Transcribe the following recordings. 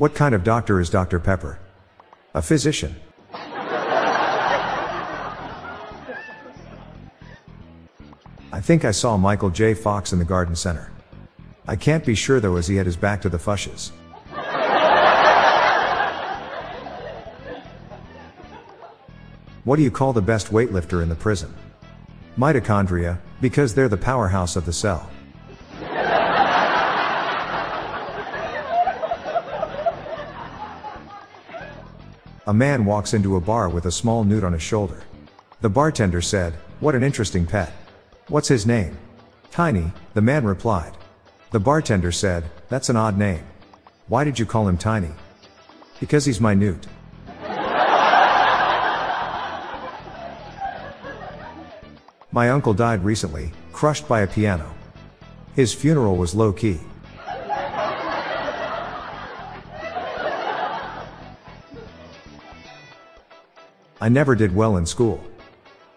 What kind of doctor is Dr. Pepper? A physician. I think I saw Michael J. Fox in the garden center. I can't be sure though as he had his back to the fuchsias. What do you call the best weightlifter in the prison? Mitochondria, because they're the powerhouse of the cell. A man walks into a bar with a small newt on his shoulder. The bartender said, What an interesting pet. What's his name? Tiny, the man replied. The bartender said, That's an odd name. Why did you call him Tiny? Because he's my newt. My uncle died recently, crushed by a piano. His funeral was low key. I never did well in school.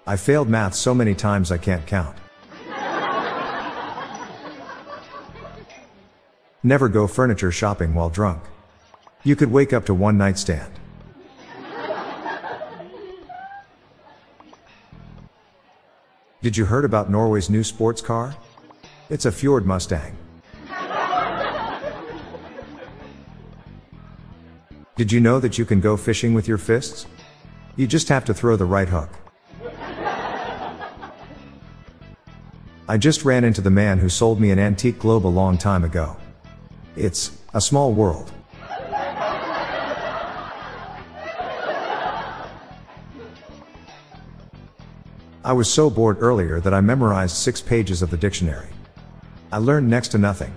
I failed math so many times I can't count. Never go furniture shopping while drunk. You could wake up to one night stand. Did you heard about Norway's new sports car? It's a Fjord Mustang. Did you know that you can go fishing with your fists? You just have to throw the right hook. I just ran into the man who sold me an antique globe a long time ago. It's a small world. I was so bored earlier that I memorized six pages of the dictionary. I learned next to nothing.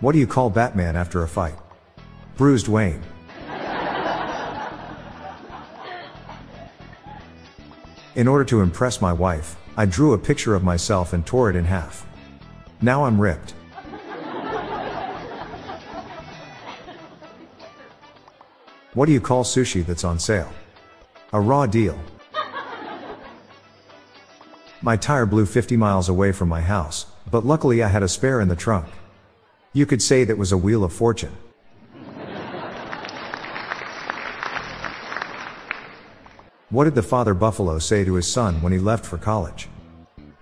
What do you call Batman after a fight? Bruised Wayne. In order to impress my wife, I drew a picture of myself and tore it in half. Now I'm ripped. What do you call sushi that's on sale? A raw deal. My tire blew 50 miles away from my house, but luckily I had a spare in the trunk. You could say that was a wheel of fortune. What did the father buffalo say to his son when he left for college?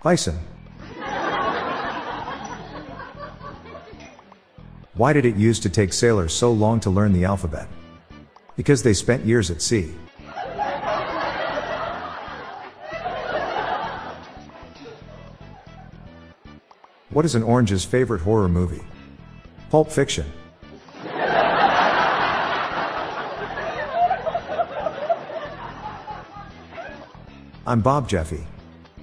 Bison. Why did it used to take sailors so long to learn the alphabet? Because they spent years at sea. What is an orange's favorite horror movie? Pulp Fiction. I'm Bob Jeffy.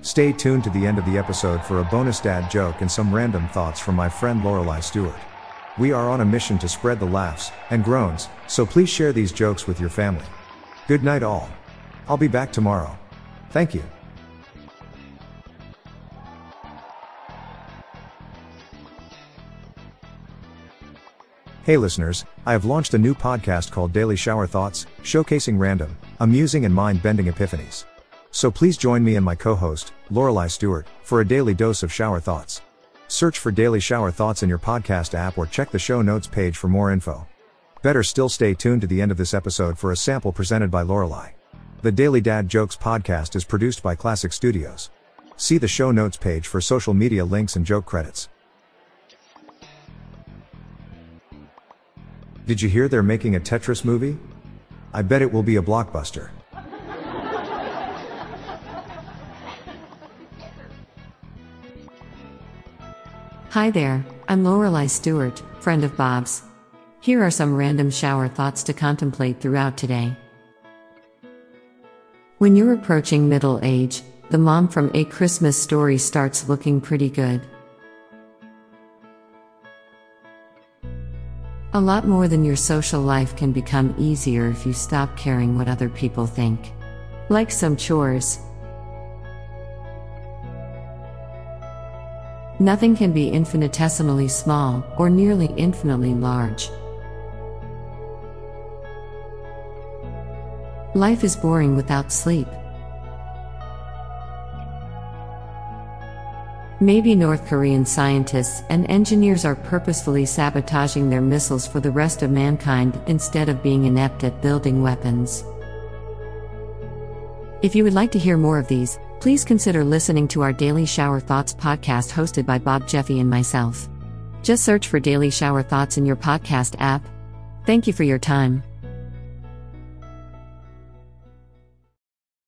Stay tuned to the end of the episode for a bonus dad joke and some random thoughts from my friend Lorelai Stewart. We are on a mission to spread the laughs and groans, so please share these jokes with your family. Good night, all. I'll be back tomorrow. Thank you. Hey listeners, I have launched a new podcast called Daily Shower Thoughts, showcasing random, amusing and mind-bending epiphanies. So please join me and my co-host, Lorelai Stewart, for a daily dose of shower thoughts. Search for Daily Shower Thoughts in your podcast app or check the show notes page for more info. Better still stay tuned to the end of this episode for a sample presented by Lorelai. The Daily Dad Jokes podcast is produced by Classic Studios. See the show notes page for social media links and joke credits. Did you hear they're making a Tetris movie? I bet it will be a blockbuster. Hi there, I'm Lorelai Stewart, friend of Bob's. Here are some random shower thoughts to contemplate throughout today. When you're approaching middle age, the mom from A Christmas Story starts looking pretty good. A lot more than your social life can become easier if you stop caring what other people think. Like some chores. Nothing can be infinitesimally small or nearly infinitely large. Life is boring without sleep. Maybe North Korean scientists and engineers are purposefully sabotaging their missiles for the rest of mankind instead of being inept at building weapons. If you would like to hear more of these, please consider listening to our Daily Shower Thoughts podcast hosted by Bob Jeffy and myself. Just search for Daily Shower Thoughts in your podcast app. Thank you for your time.